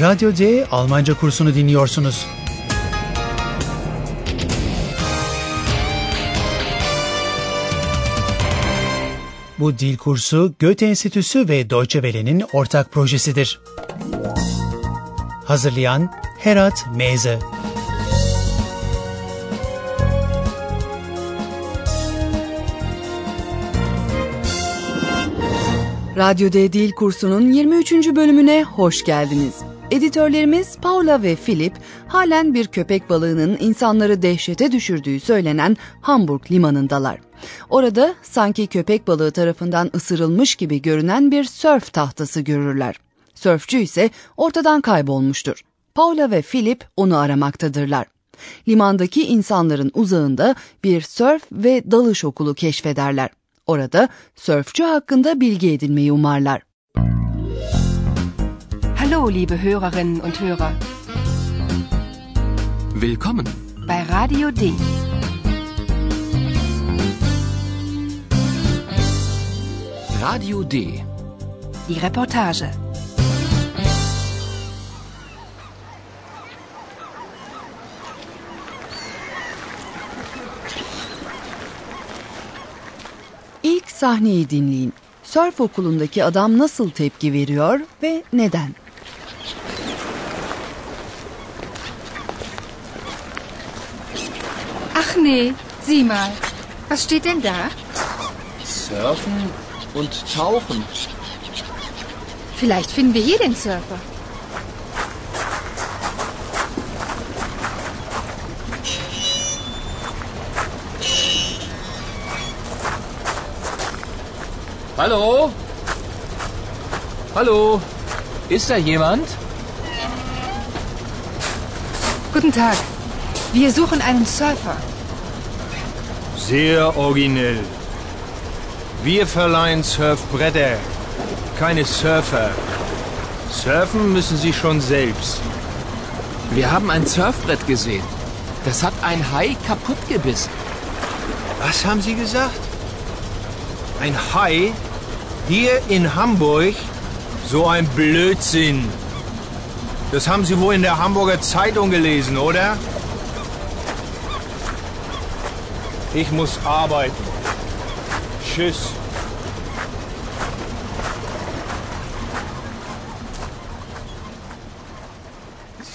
Radyo D Almanca kursunu dinliyorsunuz. Bu dil kursu Goethe Enstitüsü ve Deutsche Welle'nin ortak projesidir. Hazırlayan Herat Meze Radyo D Dil kursunun 23. bölümüne hoş geldiniz. Editörlerimiz Paula ve Philip halen bir köpek balığının insanları dehşete düşürdüğü söylenen Hamburg limanındalar. Orada sanki köpek balığı tarafından ısırılmış gibi görünen bir sörf tahtası görürler. Sörfçü ise ortadan kaybolmuştur. Paula ve Philip onu aramaktadırlar. Limandaki insanların uzağında bir sörf ve dalış okulu keşfederler. Orada sörfçü hakkında bilgi edinmeyi umarlar. Hallo, liebe Hörerinnen und Hörer. Willkommen. Bei Radio D. Radio D. Die Reportage. İlk sahneyi dinleyin. Sörf okulundaki adam nasıl tepki veriyor ve neden? Nee, sieh mal. Was steht denn da? Surfen und tauchen. Vielleicht finden wir hier den Surfer. Hallo? Hallo? Ist da jemand? Guten Tag. Wir suchen einen Surfer. Sehr originell. Wir verleihen Surfbretter, keine Surfer. Surfen müssen Sie schon selbst. Wir haben ein Surfbrett gesehen. Das hat ein Hai kaputt gebissen. Was haben Sie gesagt? Ein Hai? Hier in Hamburg? So ein Blödsinn. Das haben Sie wohl in der Hamburger Zeitung gelesen, oder? Ich muss arbeiten. Tschüss.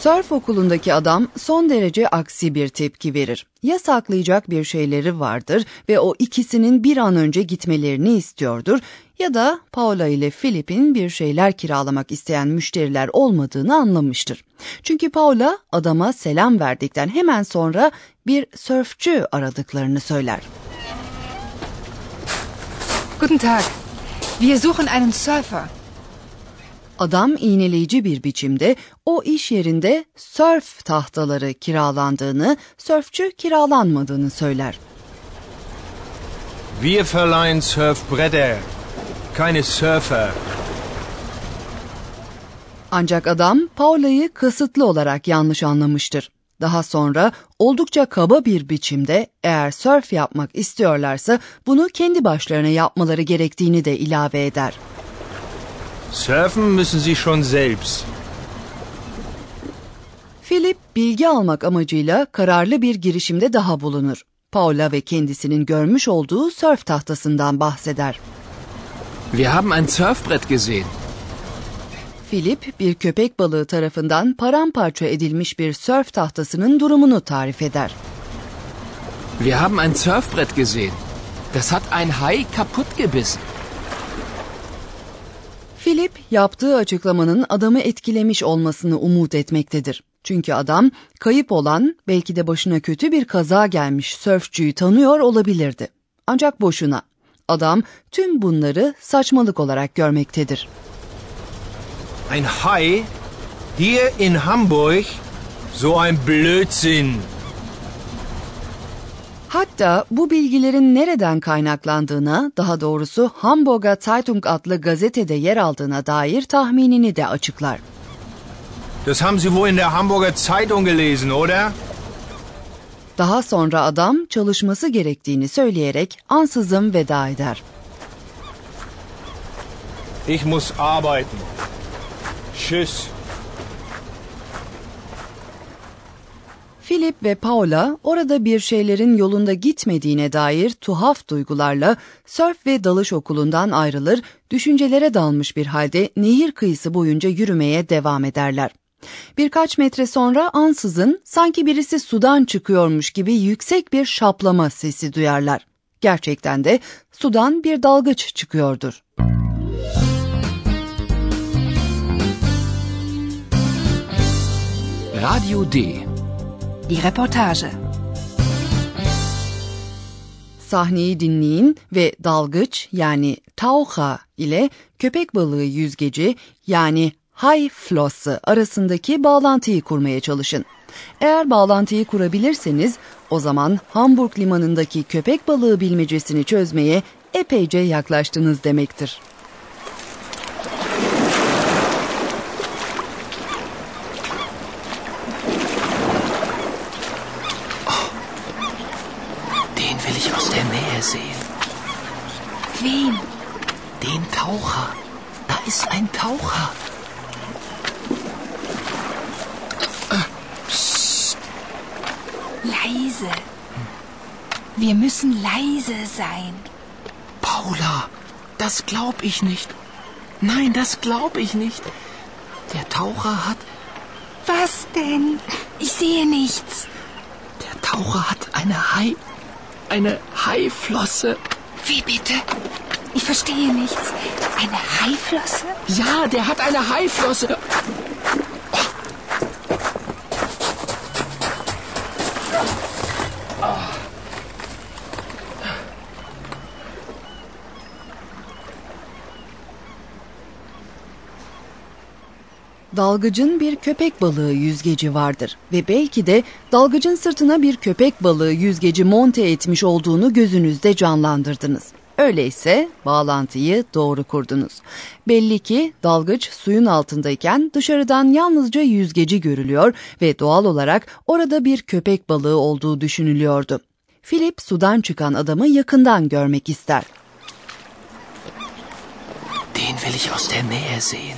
Sörf okulundaki adam son derece aksi bir tepki verir. Ya saklayacak bir şeyleri vardır ve o ikisinin bir an önce gitmelerini istiyordur ya da Paula ile Philip'in bir şeyler kiralamak isteyen müşteriler olmadığını anlamıştır. Çünkü Paula adama selam verdikten hemen sonra bir sörfçü aradıklarını söyler. Guten Tag. Wir suchen einen Surfer. Adam iğneleyici bir biçimde o iş yerinde sörf tahtaları kiralandığını, sörfçü kiralanmadığını söyler. Wir verleihen Surfbretter, keine Surfer. Ancak adam Paula'yı kasıtlı olarak yanlış anlamıştır. Daha sonra oldukça kaba bir biçimde eğer sörf yapmak istiyorlarsa bunu kendi başlarına yapmaları gerektiğini de ilave eder. Surfen müssen Sie schon selbst. Philip bilgi almak amacıyla kararlı bir girişimde daha bulunur. Paula ve kendisinin görmüş olduğu sörf tahtasından bahseder. Wir haben ein Surfbrett gesehen. Philip bir köpek balığı tarafından paramparça edilmiş bir sörf tahtasının durumunu tarif eder. Wir haben ein Surfbrett gesehen. Das hat ein Hai kaputt gebissen. Philip yaptığı açıklamanın adamı etkilemiş olmasını umut etmektedir. Çünkü adam kayıp olan belki de başına kötü bir kaza gelmiş sörfçüyü tanıyor olabilirdi. Ancak boşuna. Adam tüm bunları saçmalık olarak görmektedir. Ein Hai? Hier in Hamburg? So ein Blödsinn. Hatta bu bilgilerin nereden kaynaklandığına, daha doğrusu Hamburger Zeitung adlı gazetede yer aldığına dair tahminini de açıklar. Das haben Sie wohl in der Hamburger Zeitung gelesen, oder? Daha sonra adam çalışması gerektiğini söyleyerek ansızın veda eder. Ich muss arbeiten. Tschüss. Philip ve Paula orada bir şeylerin yolunda gitmediğine dair tuhaf duygularla sörf ve dalış okulundan ayrılır, düşüncelere dalmış bir halde nehir kıyısı boyunca yürümeye devam ederler. Birkaç metre sonra ansızın sanki birisi sudan çıkıyormuş gibi yüksek bir şaplama sesi duyarlar. Gerçekten de sudan bir dalgıç çıkıyordur. Radio D. Die Reportage. Sahneyi dinleyin ve dalgıç yani taucha ile köpek balığı yüzgeci yani Haiflosse arasındaki bağlantıyı kurmaya çalışın. Eğer bağlantıyı kurabilirseniz o zaman Hamburg limanındaki köpek balığı bilmecesini çözmeye epeyce yaklaştınız demektir. Taucher. Da ist ein Taucher. Leise. Wir müssen leise sein. Paula, das glaub ich nicht. Nein, das glaub ich nicht. Der Taucher hat. Was denn? Ich sehe nichts. Der Taucher hat eine Hai. Eine Haiflosse. Wie bitte? Ich verstehe nichts. Eine Haiflosse? Ja, der hat eine Haiflosse. Dalgıcın bir köpek balığı yüzgeci vardır ve belki de dalgıcın sırtına bir köpek balığı yüzgeci monte etmiş olduğunu gözünüzde canlandırdınız. Öyleyse bağlantıyı doğru kurdunuz. Belli ki dalgıç suyun altındayken dışarıdan yalnızca yüzgeci görülüyor ve doğal olarak orada bir köpek balığı olduğu düşünülüyordu. Philip sudan çıkan adamı yakından görmek ister. Den will ich aus der Nähe sehen.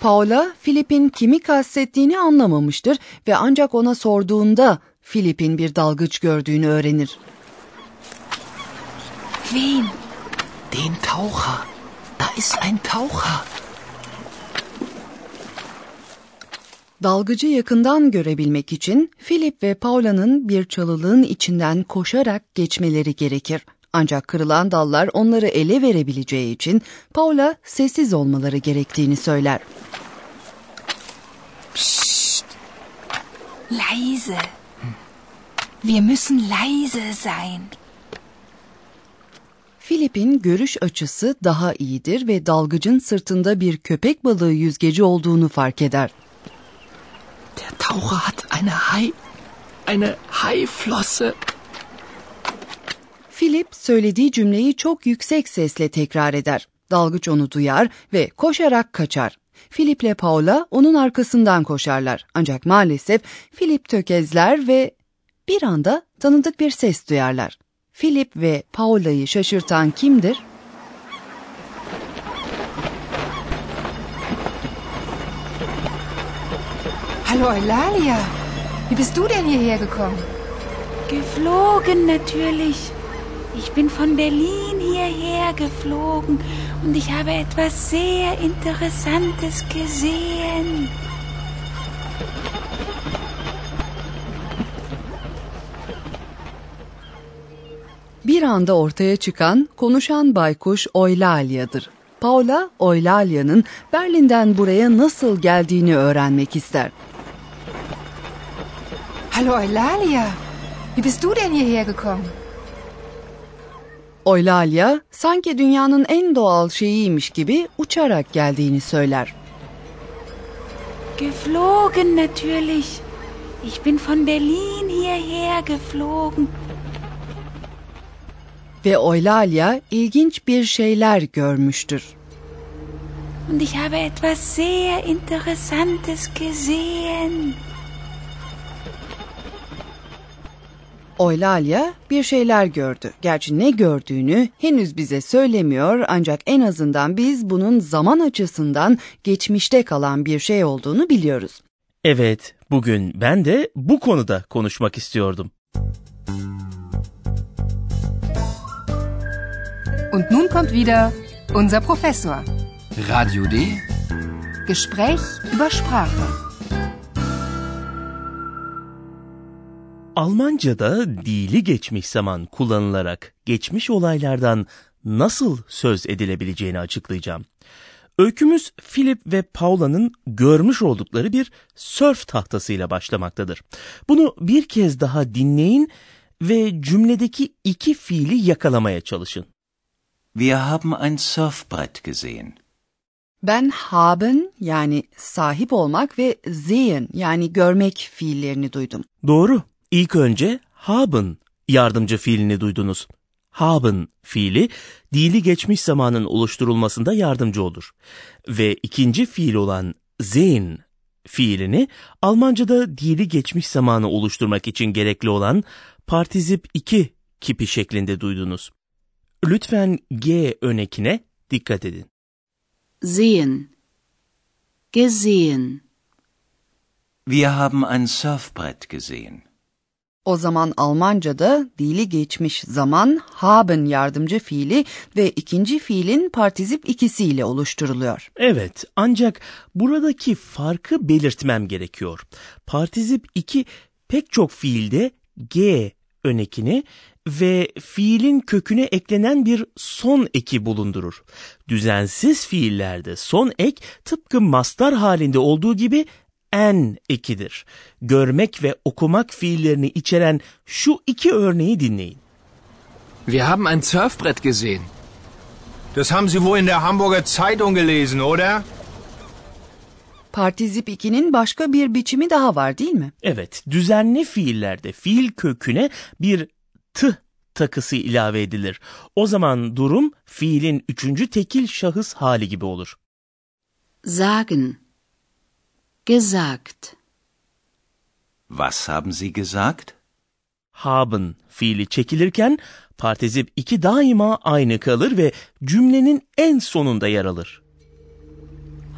Paula, Philip'in kimi kastettiğini anlamamıştır ve ancak ona sorduğunda Philip'in bir dalgıç gördüğünü öğrenir. Wen? Den Taucher. Da ist ein Taucher. Dalgıcı yakından görebilmek için Philip ve Paula'nın bir çalılığın içinden koşarak geçmeleri gerekir. Ancak kırılan dallar onları ele verebileceği için Paula sessiz olmaları gerektiğini söyler. Leise. Wir müssen leise sein. Philip'in görüş açısı daha iyidir ve dalgıcın sırtında bir köpek balığı yüzgeci olduğunu fark eder. Der Taucher hat eine Hai. Eine Haiflosse. Philip söylediği cümleyi çok yüksek sesle tekrar eder. Dalgıç onu duyar ve koşarak kaçar. Philip ile Paula onun arkasından koşarlar. Ancak maalesef Philip tökezler ve bir anda tanıdık bir ses duyarlar. Philip ve Paula'yı şaşırtan kimdir? Hallo Eulalia. Wie bist du denn hierher gekommen? Geflogen natürlich. Ich bin von Berlin hierher geflogen und ich habe etwas sehr Interessantes gesehen. Bir anda ortaya çıkan konuşan baykuş Oylalia'dır. Paula, Oylalia'nın Berlin'den buraya nasıl geldiğini öğrenmek ister. Hallo Eulalia. Wie bist du denn hierher gekommen? Oylalia sanki dünyanın en doğal şeyiymiş gibi uçarak geldiğini söyler. Geflogen natürlich. Ich bin von Berlin hierher geflogen. Ve Oylalia ilginç bir şeyler görmüştür. Und ich habe etwas sehr Interessantes gesehen. Oylalia bir şeyler gördü. Gerçi ne gördüğünü henüz bize söylemiyor ancak en azından biz bunun zaman açısından geçmişte kalan bir şey olduğunu biliyoruz. Evet, bugün ben de bu konuda konuşmak istiyordum. Und nun kommt wieder unser Professor. Radio D. Gespräch über Sprache. Almanca'da dili geçmiş zaman kullanılarak geçmiş olaylardan nasıl söz edilebileceğini açıklayacağım. Öykümüz Philip ve Paula'nın görmüş oldukları bir sörf tahtasıyla başlamaktadır. Bunu bir kez daha dinleyin ve cümledeki iki fiili yakalamaya çalışın. Wir haben ein Surfbrett gesehen. Ben haben yani sahip olmak ve sehen yani görmek fiillerini duydum. Doğru. İlk önce haben yardımcı fiilini duydunuz. Haben fiili dili geçmiş zamanın oluşturulmasında yardımcı olur. Ve ikinci fiil olan sehen fiilini Almanca'da dili geçmiş zamanı oluşturmak için gerekli olan partizip 2 kipi şeklinde duydunuz. Lütfen G önekine dikkat edin. Sehen. Gesehen. Wir haben ein Surfbrett gesehen. O zaman Almanca'da dili geçmiş zaman haben yardımcı fiili ve ikinci fiilin partizip ikisiyle oluşturuluyor. Evet, ancak buradaki farkı belirtmem gerekiyor. Partizip 2 pek çok fiilde G önekini ve fiilin köküne eklenen bir son eki bulundurur. Düzensiz fiillerde son ek tıpkı mastar halinde olduğu gibi en ekidir. Görmek ve okumak fiillerini içeren şu iki örneği dinleyin. Wir haben ein Surfbrett gesehen. Das haben Sie wohl in der Hamburger Zeitung gelesen, oder? Partizip 2'nin başka bir biçimi daha var değil mi? Evet, düzenli fiillerde fiil köküne bir t takısı ilave edilir. O zaman durum fiilin üçüncü tekil şahıs hali gibi olur. Sagen. Gesagt. Was haben Sie gesagt? Haben fiili çekilirken partizip 2 daima aynı kalır ve cümlenin en sonunda yer alır.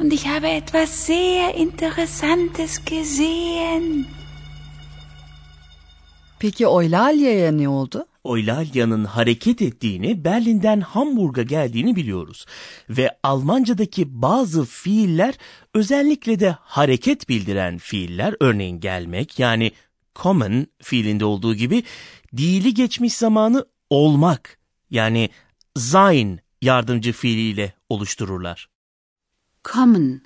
Und ich habe etwas sehr Interessantes gesehen. Peki Oylalya'ya ne oldu? Oylalya'nın hareket ettiğini, Berlin'den Hamburg'a geldiğini biliyoruz. Ve Almanca'daki bazı fiiller, özellikle de hareket bildiren fiiller, örneğin gelmek yani kommen fiilinde olduğu gibi, dili geçmiş zamanı olmak yani sein yardımcı fiiliyle oluştururlar. Kommen.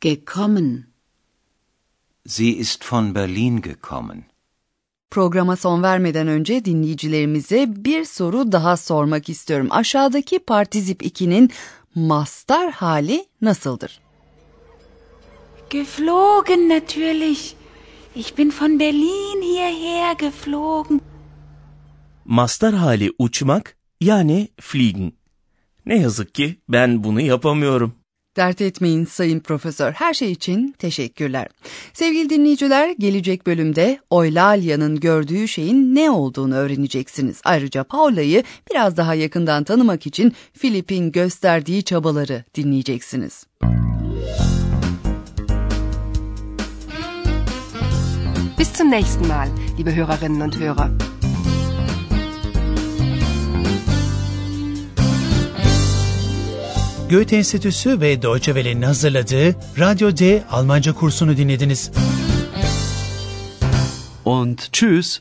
Gekommen. Sie ist von Berlin gekommen. Programa son vermeden önce dinleyicilerimize bir soru daha sormak istiyorum. Aşağıdaki partizip 2'nin mastar hali nasıldır? Geflogen natürlich. Ich bin von Berlin hierher geflogen. Mastar hali uçmak yani fliegen. Ne yazık ki ben bunu yapamıyorum. Dert etmeyin sayın profesör. Her şey için teşekkürler. Sevgili dinleyiciler, gelecek bölümde Oylalya'nın gördüğü şeyin ne olduğunu öğreneceksiniz. Ayrıca Paula'yı biraz daha yakından tanımak için Filip'in gösterdiği çabaları dinleyeceksiniz. Bis zum nächsten Mal, liebe Hörerinnen und Hörer. Goethe Enstitüsü ve Deutsche Welle'nin hazırladığı Radyo D Almanca kursunu dinlediniz. Und tschüss.